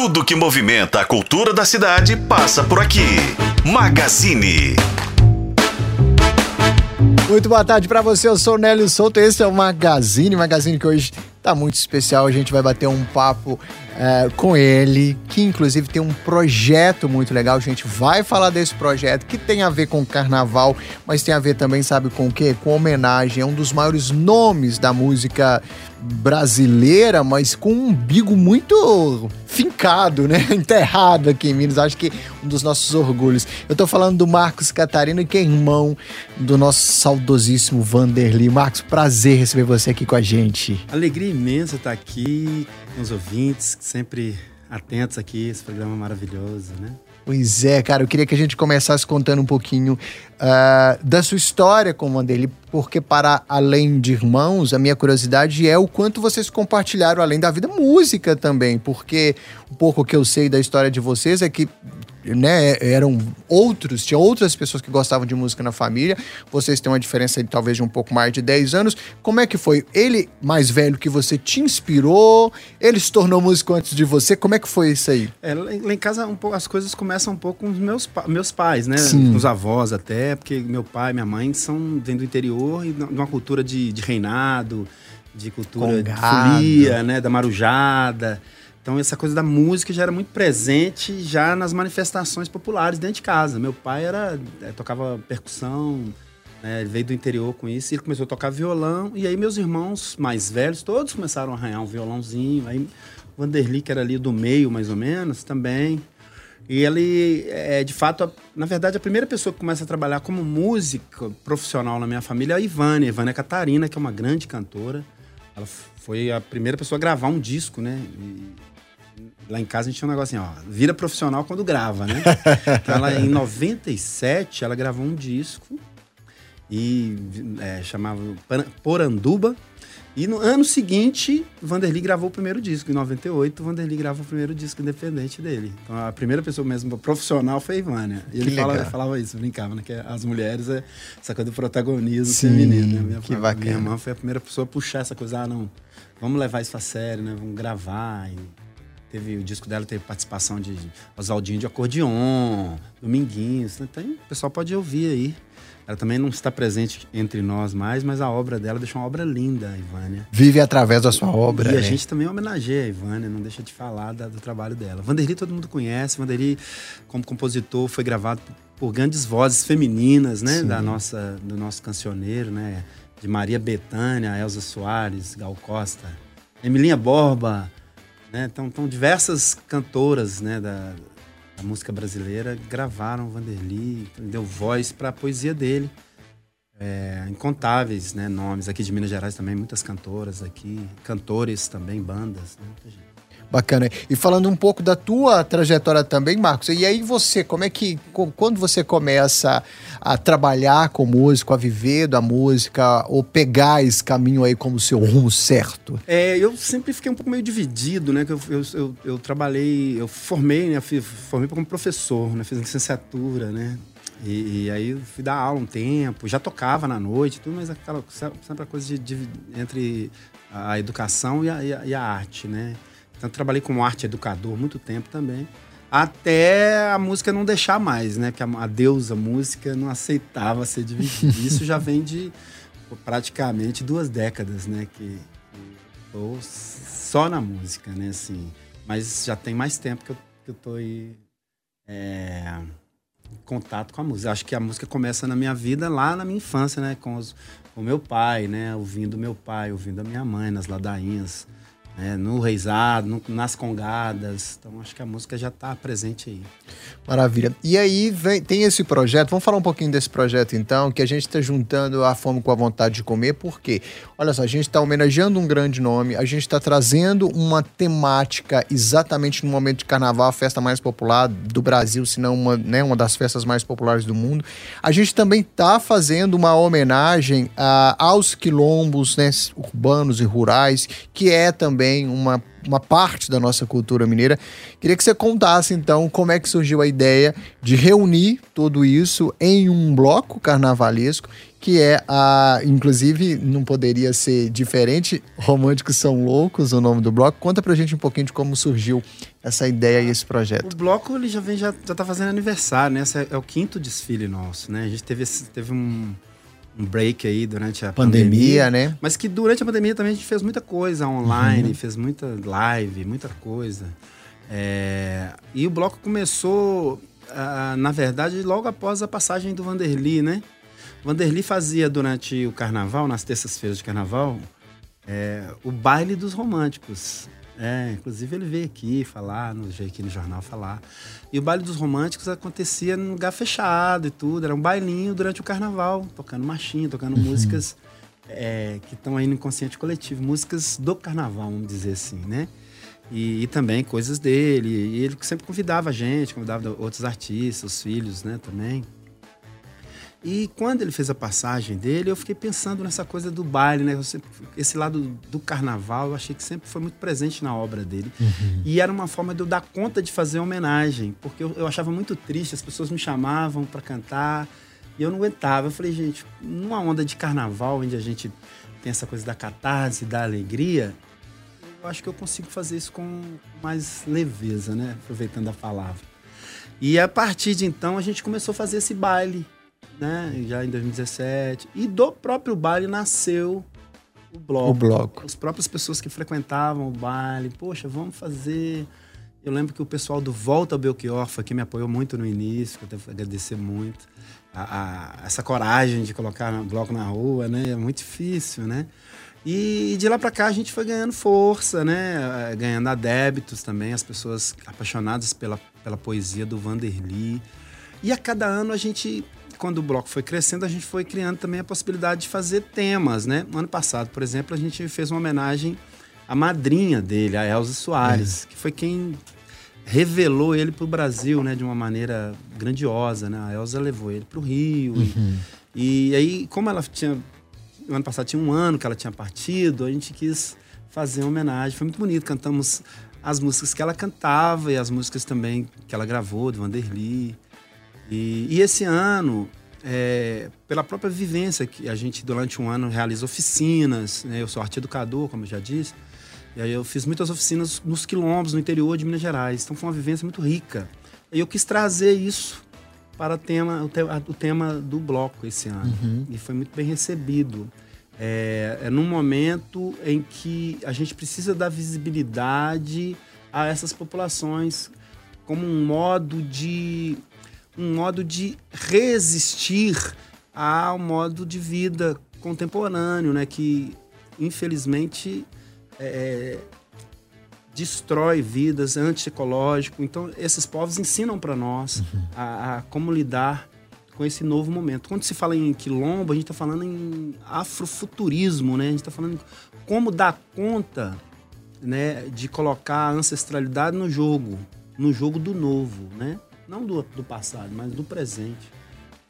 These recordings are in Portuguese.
Tudo que movimenta a cultura da cidade passa por aqui. Magazine. Muito boa tarde para você, eu sou o Nélio Souto, esse é o Magazine, Magazine que hoje tá muito especial, a gente vai bater um papo é, com ele, que inclusive tem um projeto muito legal. A gente vai falar desse projeto que tem a ver com carnaval, mas tem a ver também, sabe com o quê? Com homenagem a um dos maiores nomes da música brasileira, mas com um umbigo muito fincado, né? Enterrado aqui em Minas. Acho que um dos nossos orgulhos. Eu tô falando do Marcos Catarino, que é irmão do nosso saudosíssimo Vanderly. Marcos, prazer receber você aqui com a gente. Alegria imensa estar aqui com os ouvintes, sempre atentos aqui, esse programa maravilhoso, né? Pois é, cara, eu queria que a gente começasse contando um pouquinho uh, da sua história com o Vanderly, porque para além de irmãos, a minha curiosidade é o quanto vocês compartilharam além da vida música também, porque um pouco que eu sei da história de vocês é que né, eram outros, tinha outras pessoas que gostavam de música na família. Vocês têm uma diferença de talvez de um pouco mais de 10 anos. Como é que foi? Ele mais velho que você te inspirou? Ele se tornou músico antes de você? Como é que foi isso aí? É, lá em casa um pouco, as coisas começam um pouco com os meus, meus pais, né? Sim. Com os avós até, porque meu pai e minha mãe são vêm do interior e de uma cultura de, de reinado, de cultura Congado. de folia, né? Da marujada. Então essa coisa da música já era muito presente já nas manifestações populares dentro de casa. Meu pai era é, tocava percussão, né, ele veio do interior com isso, e ele começou a tocar violão e aí meus irmãos mais velhos todos começaram a arranhar um violãozinho. Aí Vanderly que era ali do meio mais ou menos também. E ele é de fato, a, na verdade, a primeira pessoa que começa a trabalhar como música profissional na minha família é a Ivane, a Ivane Catarina, que é uma grande cantora. Ela foi a primeira pessoa a gravar um disco, né? E, Lá em casa a gente tinha um negócio assim, ó, vira profissional quando grava, né? então ela, em 97, ela gravou um disco e é, chamava Poranduba. E no ano seguinte, Vanderly gravou o primeiro disco. Em 98, Vanderly gravou o primeiro disco independente dele. Então a primeira pessoa mesmo profissional foi a Ivânia. E ele fala, falava isso, brincava, né? Que as mulheres é essa coisa do protagonismo Sim, feminino. Né? Minha, que bacana. Minha irmã foi a primeira pessoa a puxar essa coisa, ah, não, vamos levar isso a sério, né? Vamos gravar. E Teve o disco dela, teve participação de Oswaldinho de acordeon, Dominguinhos. Tem, o pessoal pode ouvir aí. Ela também não está presente entre nós mais, mas a obra dela deixou uma obra linda, a Ivânia. Vive através da sua obra. E né? a gente também homenageia a Ivânia, não deixa de falar da, do trabalho dela. Vanderly todo mundo conhece. Vanderly, como compositor, foi gravado por grandes vozes femininas, né? Da nossa, do nosso cancioneiro, né? De Maria Bethânia, Elza Soares, Gal Costa, Emilinha Borba, né? Então, então, diversas cantoras né, da, da música brasileira gravaram Vanderly, deu voz para a poesia dele. É, incontáveis né, nomes aqui de Minas Gerais também, muitas cantoras aqui, cantores também, bandas, né, muita gente. Bacana. E falando um pouco da tua trajetória também, Marcos, e aí você, como é que, quando você começa a trabalhar com músico, a viver da música, ou pegar esse caminho aí como seu rumo certo? É, eu sempre fiquei um pouco meio dividido, né, eu, eu, eu, eu trabalhei, eu formei, né, formei como professor, né, fiz licenciatura, né, e, e, aí fui dar aula um tempo, já tocava na noite, tudo, mas aquela sempre a coisa de, de entre a educação e a, e a, e a arte, né? Então, trabalhei como arte educador muito tempo também. Até a música não deixar mais, né? Que a, a deusa música não aceitava ser dividida. Isso já vem de praticamente duas décadas, né? Que estou só na música, né? Assim, mas já tem mais tempo que eu, que eu tô aí, é, em contato com a música. Acho que a música começa na minha vida lá na minha infância, né? Com, os, com meu pai, né? Ouvindo meu pai, ouvindo a minha mãe nas ladainhas né, no reizado, no, nas congadas. Então acho que a música já está presente aí. Maravilha. E aí vem, tem esse projeto, vamos falar um pouquinho desse projeto então, que a gente está juntando a fome com a vontade de comer, porque, olha só, a gente está homenageando um grande nome, a gente está trazendo uma temática exatamente no momento de carnaval, a festa mais popular do Brasil, se não uma, né, uma das festas mais populares do mundo. A gente também está fazendo uma homenagem uh, aos quilombos né, urbanos e rurais, que é também também uma, uma parte da nossa cultura mineira. Queria que você contasse, então, como é que surgiu a ideia de reunir tudo isso em um bloco carnavalesco, que é a. Inclusive, não poderia ser diferente. Românticos são loucos, o nome do bloco. Conta pra gente um pouquinho de como surgiu essa ideia e esse projeto? O bloco ele já vem já, já tá fazendo aniversário, né? Esse é, é o quinto desfile nosso, né? A gente teve, teve um, um break aí durante a pandemia, pandemia, né? Mas que durante a pandemia também a gente fez muita coisa online, uhum. fez muita live, muita coisa. É, e o bloco começou, ah, na verdade, logo após a passagem do Vanderly, né? Vanderly fazia durante o carnaval, nas terças-feiras de carnaval, é, o baile dos românticos. É, inclusive ele veio aqui falar, no, veio aqui no jornal falar. E o baile dos românticos acontecia num lugar fechado e tudo. Era um bailinho durante o carnaval, tocando marchinha, tocando uhum. músicas é, que estão aí no inconsciente coletivo, músicas do carnaval, vamos dizer assim, né? E, e, também coisas dele. E ele sempre convidava a gente, convidava outros artistas, os filhos, né, também. E quando ele fez a passagem dele, eu fiquei pensando nessa coisa do baile, né? Esse lado do carnaval, eu achei que sempre foi muito presente na obra dele. Uhum. E era uma forma de eu dar conta de fazer homenagem, porque eu, eu achava muito triste, as pessoas me chamavam para cantar e eu não aguentava. Eu falei, gente, numa onda de carnaval, onde a gente tem essa coisa da catarse, da alegria, eu acho que eu consigo fazer isso com mais leveza, né? Aproveitando a palavra. E a partir de então, a gente começou a fazer esse baile né? Já em 2017. E do próprio baile nasceu o bloco. O bloco. As próprias pessoas que frequentavam o baile, poxa, vamos fazer. Eu lembro que o pessoal do Volta ao Belchior foi que me apoiou muito no início, que eu devo agradecer muito. A, a, essa coragem de colocar o bloco na rua, né? É muito difícil, né? E de lá para cá a gente foi ganhando força, né? Ganhando adébitos também, as pessoas apaixonadas pela, pela poesia do Vanderly. E a cada ano a gente quando o bloco foi crescendo, a gente foi criando também a possibilidade de fazer temas, né? No ano passado, por exemplo, a gente fez uma homenagem à madrinha dele, a Elza Soares, é. que foi quem revelou ele para o Brasil, né? De uma maneira grandiosa, né? A Elza levou ele para o Rio. Uhum. E, e aí, como ela tinha... No ano passado tinha um ano que ela tinha partido, a gente quis fazer uma homenagem. Foi muito bonito. Cantamos as músicas que ela cantava e as músicas também que ela gravou, do Vanderly. E, e esse ano, é, pela própria vivência que a gente durante um ano realiza oficinas, né? eu sou arte educador, como eu já disse, e aí eu fiz muitas oficinas nos quilombos, no interior de Minas Gerais. Então foi uma vivência muito rica. E eu quis trazer isso para tema, o, te, o tema do bloco esse ano. Uhum. E foi muito bem recebido. É, é num momento em que a gente precisa dar visibilidade a essas populações como um modo de um modo de resistir ao modo de vida contemporâneo, né? Que infelizmente é, destrói vidas, é antiecológico. Então esses povos ensinam para nós uhum. a, a, como lidar com esse novo momento. Quando se fala em quilombo, a gente está falando em afrofuturismo, né? A gente está falando como dar conta, né, de colocar a ancestralidade no jogo, no jogo do novo, né? Não do, do passado, mas do presente.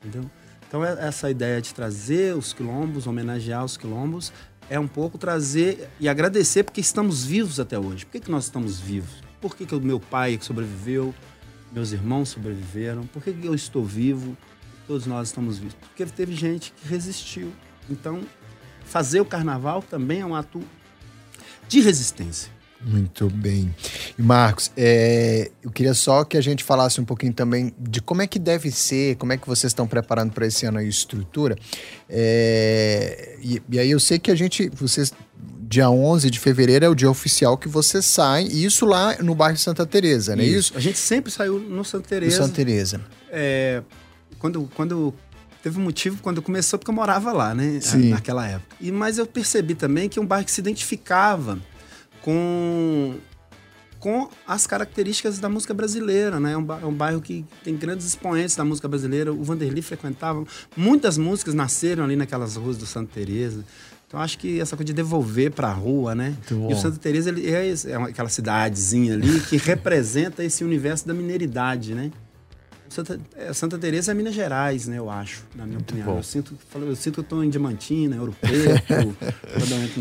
Entendeu? Então, é, essa ideia de trazer os quilombos, homenagear os quilombos, é um pouco trazer e agradecer porque estamos vivos até hoje. Por que, que nós estamos vivos? Por que, que o meu pai sobreviveu, meus irmãos sobreviveram? Por que, que eu estou vivo? Todos nós estamos vivos. Porque teve gente que resistiu. Então, fazer o carnaval também é um ato de resistência. Muito bem. E Marcos, é, eu queria só que a gente falasse um pouquinho também de como é que deve ser, como é que vocês estão preparando para esse ano a estrutura. É, e, e, aí eu sei que a gente, vocês, dia 11 de fevereiro é o dia oficial que vocês saem, e isso lá no bairro Santa Teresa, não é isso? A gente sempre saiu no Santa Teresa. No Santa Teresa. É, quando, quando teve um motivo quando começou porque eu morava lá, né? Sim. Naquela época. E mas eu percebi também que é um bairro que se identificava com com as características da música brasileira, né? É um, é um, bairro que tem grandes expoentes da música brasileira. O Vanderly frequentava. Muitas músicas nasceram ali naquelas ruas do Santa Teresa. Então acho que essa coisa de devolver para a rua, né? E o Santa Teresa ele é, é aquela cidadezinha ali que representa esse universo da mineridade, né? Santa, é, Santa Teresa é Minas Gerais, né? Eu acho, na minha Muito opinião. Eu sinto, eu sinto que eu estou em Diamantina, Ouro Preto.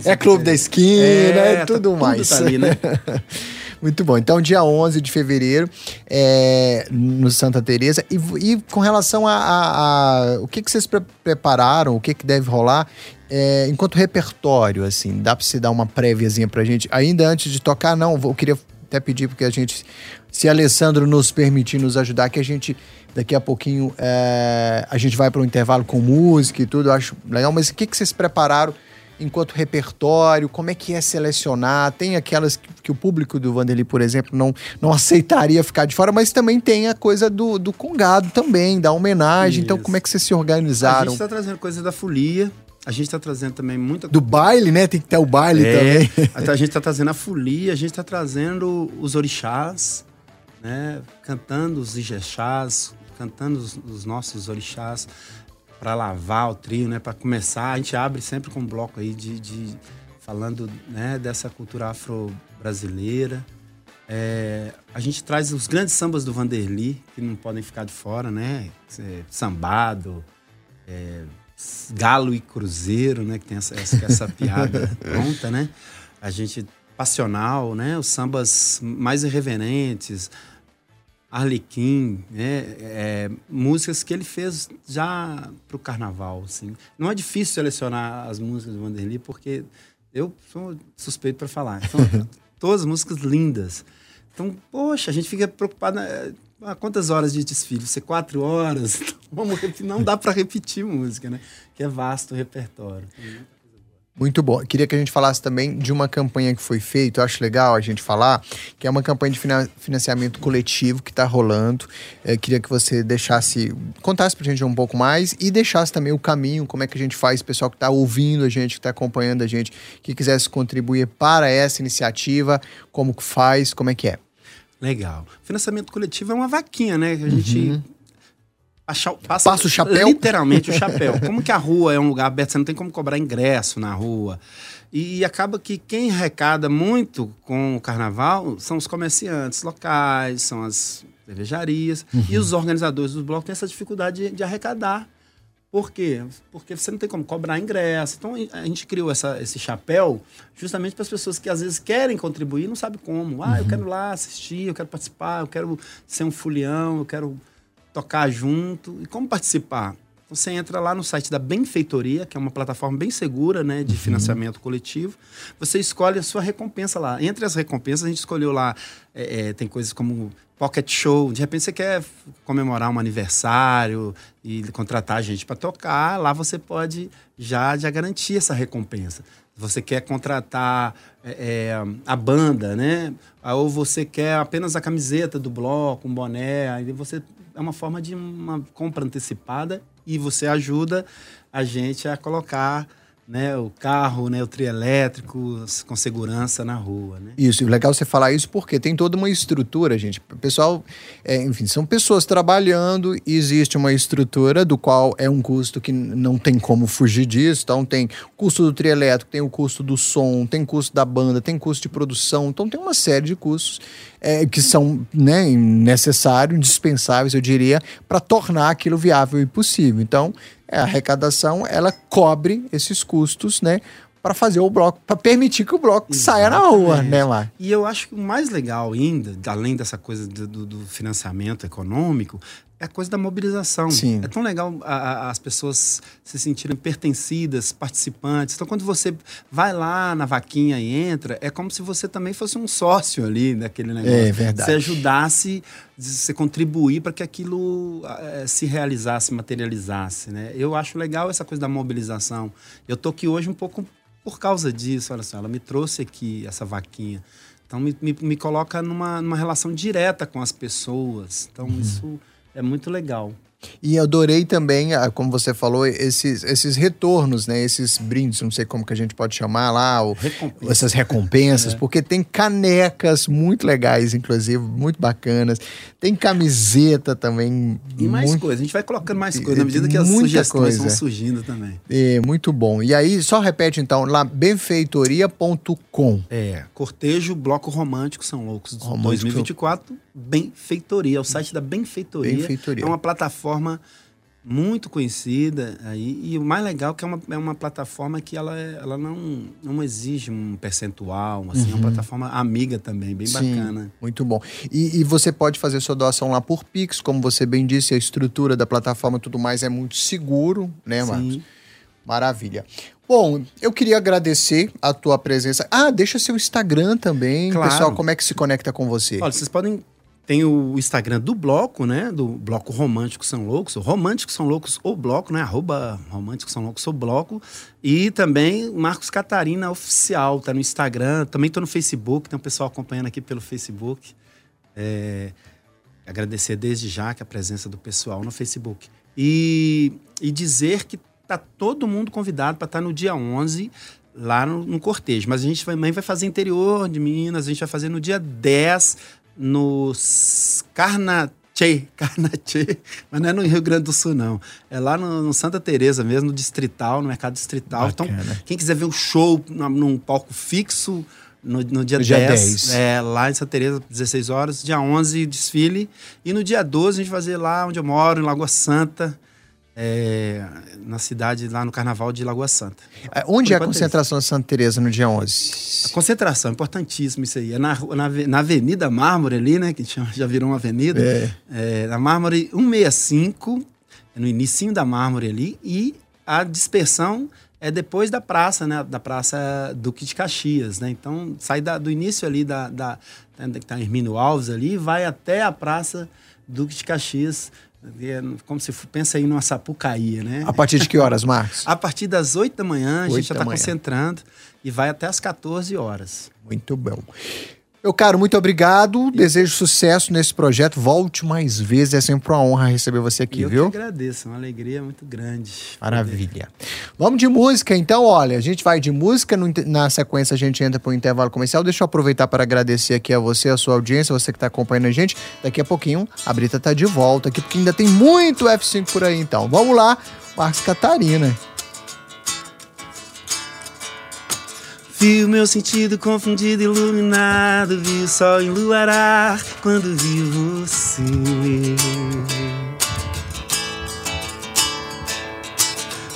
é Clube da Esquina, é, é tudo tá, mais. Tudo tá ali, né? Muito bom. Então, dia 11 de fevereiro, é, no Santa Teresa. E, e com relação a, a, a, o que, que vocês pre prepararam, o que, que deve rolar, é, enquanto repertório, assim, dá para você dar uma préviazinha pra gente? Ainda antes de tocar, não, eu queria até pedir porque a gente, se Alessandro nos permitir nos ajudar, que a gente daqui a pouquinho é, a gente vai para um intervalo com música e tudo, eu acho legal. Mas o que, que vocês prepararam enquanto repertório? Como é que é selecionar? Tem aquelas que, que o público do Vanderly, por exemplo, não, não aceitaria ficar de fora, mas também tem a coisa do, do congado também, da homenagem. Isso. Então, como é que vocês se organizaram? A gente está trazendo coisa da folia. A gente está trazendo também muita. Do baile, né? Tem que ter o baile é, também. A gente está trazendo a folia, a gente está trazendo os orixás, né? Cantando os ijexás, cantando os, os nossos orixás para lavar o trio, né? Para começar, a gente abre sempre com um bloco aí de, de falando né, dessa cultura afro-brasileira. É, a gente traz os grandes sambas do Vanderly, que não podem ficar de fora, né? É, sambado, é, Galo e Cruzeiro, né? Que tem essa, essa, essa piada pronta, né? A gente passional, né? Os sambas mais irreverentes, Arlequim, né? É, músicas que ele fez já pro carnaval, assim. Não é difícil selecionar as músicas do Vanderly porque eu sou suspeito para falar. São todas músicas lindas. Então, poxa, a gente fica preocupado. Ah, quantas horas de desfile? Ser quatro horas? Então, vamos não dá para repetir música, né? Que é vasto o repertório. Muito bom. Queria que a gente falasse também de uma campanha que foi feita, eu acho legal a gente falar, que é uma campanha de financiamento coletivo que está rolando. Eu é, queria que você deixasse, contasse para a gente um pouco mais e deixasse também o caminho, como é que a gente faz, pessoal que está ouvindo a gente, que está acompanhando a gente, que quisesse contribuir para essa iniciativa, como que faz, como é que é. Legal. Financiamento coletivo é uma vaquinha, né? Que a gente uhum. passa, passa o chapéu. Literalmente o chapéu. Como que a rua é um lugar aberto, você não tem como cobrar ingresso na rua. E acaba que quem arrecada muito com o carnaval são os comerciantes locais, são as cervejarias. Uhum. E os organizadores dos blocos têm essa dificuldade de, de arrecadar por quê? Porque você não tem como cobrar ingresso. Então a gente criou essa, esse chapéu justamente para as pessoas que às vezes querem contribuir e não sabem como. Ah, uhum. eu quero lá assistir, eu quero participar, eu quero ser um fulião, eu quero tocar junto. E como participar? Você entra lá no site da Benfeitoria, que é uma plataforma bem segura né, de uhum. financiamento coletivo. Você escolhe a sua recompensa lá. Entre as recompensas, a gente escolheu lá, é, é, tem coisas como pocket show. De repente você quer comemorar um aniversário e contratar gente para tocar, lá você pode já, já garantir essa recompensa. Você quer contratar é, é, a banda, né? Ou você quer apenas a camiseta do bloco, um boné, aí você é uma forma de uma compra antecipada e você ajuda a gente a colocar né, o carro, né, o trio elétrico com segurança na rua. Né? Isso, legal você falar isso porque tem toda uma estrutura, gente. O pessoal, é, enfim, são pessoas trabalhando e existe uma estrutura do qual é um custo que não tem como fugir disso. Então tem o custo do trio elétrico, tem o custo do som, tem custo da banda, tem custo de produção. Então tem uma série de custos é, que são né, necessários, indispensáveis, eu diria, para tornar aquilo viável e possível. Então, a arrecadação ela cobre esses custos, né? Para fazer o bloco, para permitir que o bloco Exatamente. saia na rua, né, lá. E eu acho que o mais legal ainda, além dessa coisa do, do financiamento econômico, é a coisa da mobilização. Sim. É tão legal a, a, as pessoas se sentirem pertencidas, participantes. Então, quando você vai lá na vaquinha e entra, é como se você também fosse um sócio ali daquele negócio. É verdade. Você ajudasse, você contribuir para que aquilo é, se realizasse, materializasse. Né? Eu acho legal essa coisa da mobilização. Eu tô aqui hoje um pouco por causa disso. Olha só, ela me trouxe aqui essa vaquinha. Então, me, me, me coloca numa, numa relação direta com as pessoas. Então, uhum. isso é muito legal. E adorei também, ah, como você falou, esses, esses retornos, né? Esses brindes, não sei como que a gente pode chamar lá, ou Recompensa. essas recompensas, é. porque tem canecas muito legais, inclusive, muito bacanas. Tem camiseta também. E mais muito... coisas, a gente vai colocando mais coisas, na medida que as sugestões coisa. vão surgindo também. É, muito bom. E aí, só repete então, lá, benfeitoria.com. É, Cortejo Bloco Romântico São Loucos Romântico. 2024 Benfeitoria, é o site da Benfeitoria. Benfeitoria. É uma plataforma muito conhecida aí, e o mais legal é que é uma, é uma plataforma que ela, ela não, não exige um percentual, assim, uhum. é uma uhum. plataforma amiga também, bem Sim, bacana. Muito bom. E, e, você pode fazer sua doação lá por Pix, como você bem disse, a estrutura da plataforma e tudo mais é muito seguro, né, Marcos? Sim. Maravilha. Bom, eu queria agradecer a tua presença. Ah, deixa seu Instagram também. Claro. Pessoal, como é que se conecta com você? Olha, vocês podem. Tem o Instagram do bloco, né? Do bloco Romântico São Loucos. Romântico São Loucos ou bloco, né? Arroba Romântico São Loucos ou bloco. E também Marcos Catarina Oficial, tá no Instagram. Também tô no Facebook, tem um pessoal acompanhando aqui pelo Facebook. É, agradecer desde já que a presença do pessoal no Facebook. E, e dizer que tá todo mundo convidado para estar tá no dia 11 lá no, no cortejo. Mas a gente vai, vai fazer interior de Minas, a gente vai fazer no dia 10 no Carnatche, Carnatche, mas não é no Rio Grande do Sul, não. É lá no, no Santa Teresa mesmo, no Distrital, no Mercado Distrital. Então, Bacana. Então, quem quiser ver o show num palco fixo, no, no dia, no 10, dia 10. É, lá em Santa Teresa, 16 horas. Dia 11, desfile. E no dia 12, a gente vai fazer lá onde eu moro, em Lagoa Santa é, na cidade, lá no Carnaval de Lagoa Santa. É, onde é a concentração de Santa Teresa no dia 11? A concentração, importantíssimo isso aí. É na, na, na Avenida Mármore ali, né? Que já virou uma avenida. É. É, na Mármore 165, é no início da Mármore ali. E a dispersão é depois da praça, né? Da Praça Duque de Caxias, né? Então, sai da, do início ali da... da que tá Hermínio Alves ali, vai até a Praça Duque de Caxias, é como se pensa aí numa sapucaí, né? A partir de que horas, Marcos? a partir das 8 da manhã, a gente já está concentrando e vai até as 14 horas. Muito bom. Meu caro, muito obrigado. Desejo sucesso nesse projeto. Volte mais vezes. É sempre uma honra receber você aqui, eu viu? Eu que agradeço. Uma alegria muito grande. Maravilha. Vamos de música, então. Olha, a gente vai de música. na sequência, a gente entra para o intervalo comercial. Deixa eu aproveitar para agradecer aqui a você, a sua audiência, você que está acompanhando a gente. Daqui a pouquinho, a Brita está de volta aqui, porque ainda tem muito F5 por aí. Então, vamos lá. Marcos Catarina. Vi o meu sentido confundido, iluminado. Vi o sol enluarar quando vi você.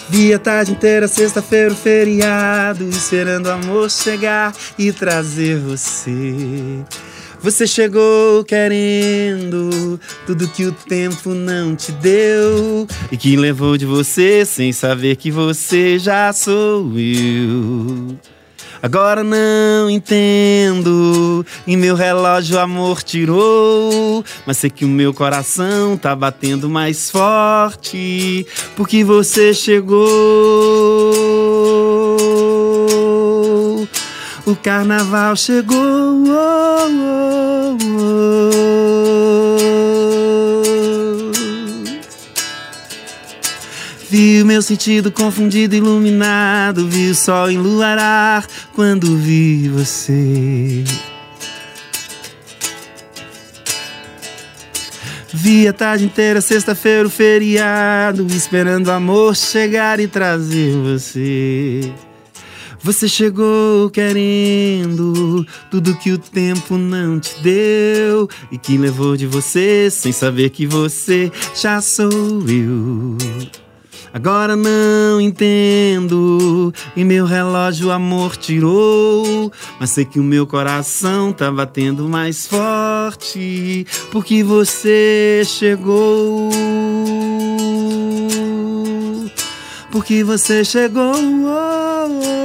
Vi a tarde inteira, sexta-feira, feriado, esperando o amor chegar e trazer você. Você chegou querendo tudo que o tempo não te deu e que levou de você sem saber que você já sou eu. Agora não entendo. E meu relógio amor tirou. Mas sei que o meu coração tá batendo mais forte. Porque você chegou. O carnaval chegou. Oh, oh, Vi o meu sentido confundido, iluminado. Vi o sol enluarar quando vi você. Vi a tarde inteira, sexta-feira, o feriado, esperando o amor chegar e trazer você. Você chegou querendo tudo que o tempo não te deu e que levou de você sem saber que você já sou eu. Agora não entendo. E meu relógio amor tirou. Mas sei que o meu coração tá batendo mais forte. Porque você chegou. Porque você chegou. Oh, oh.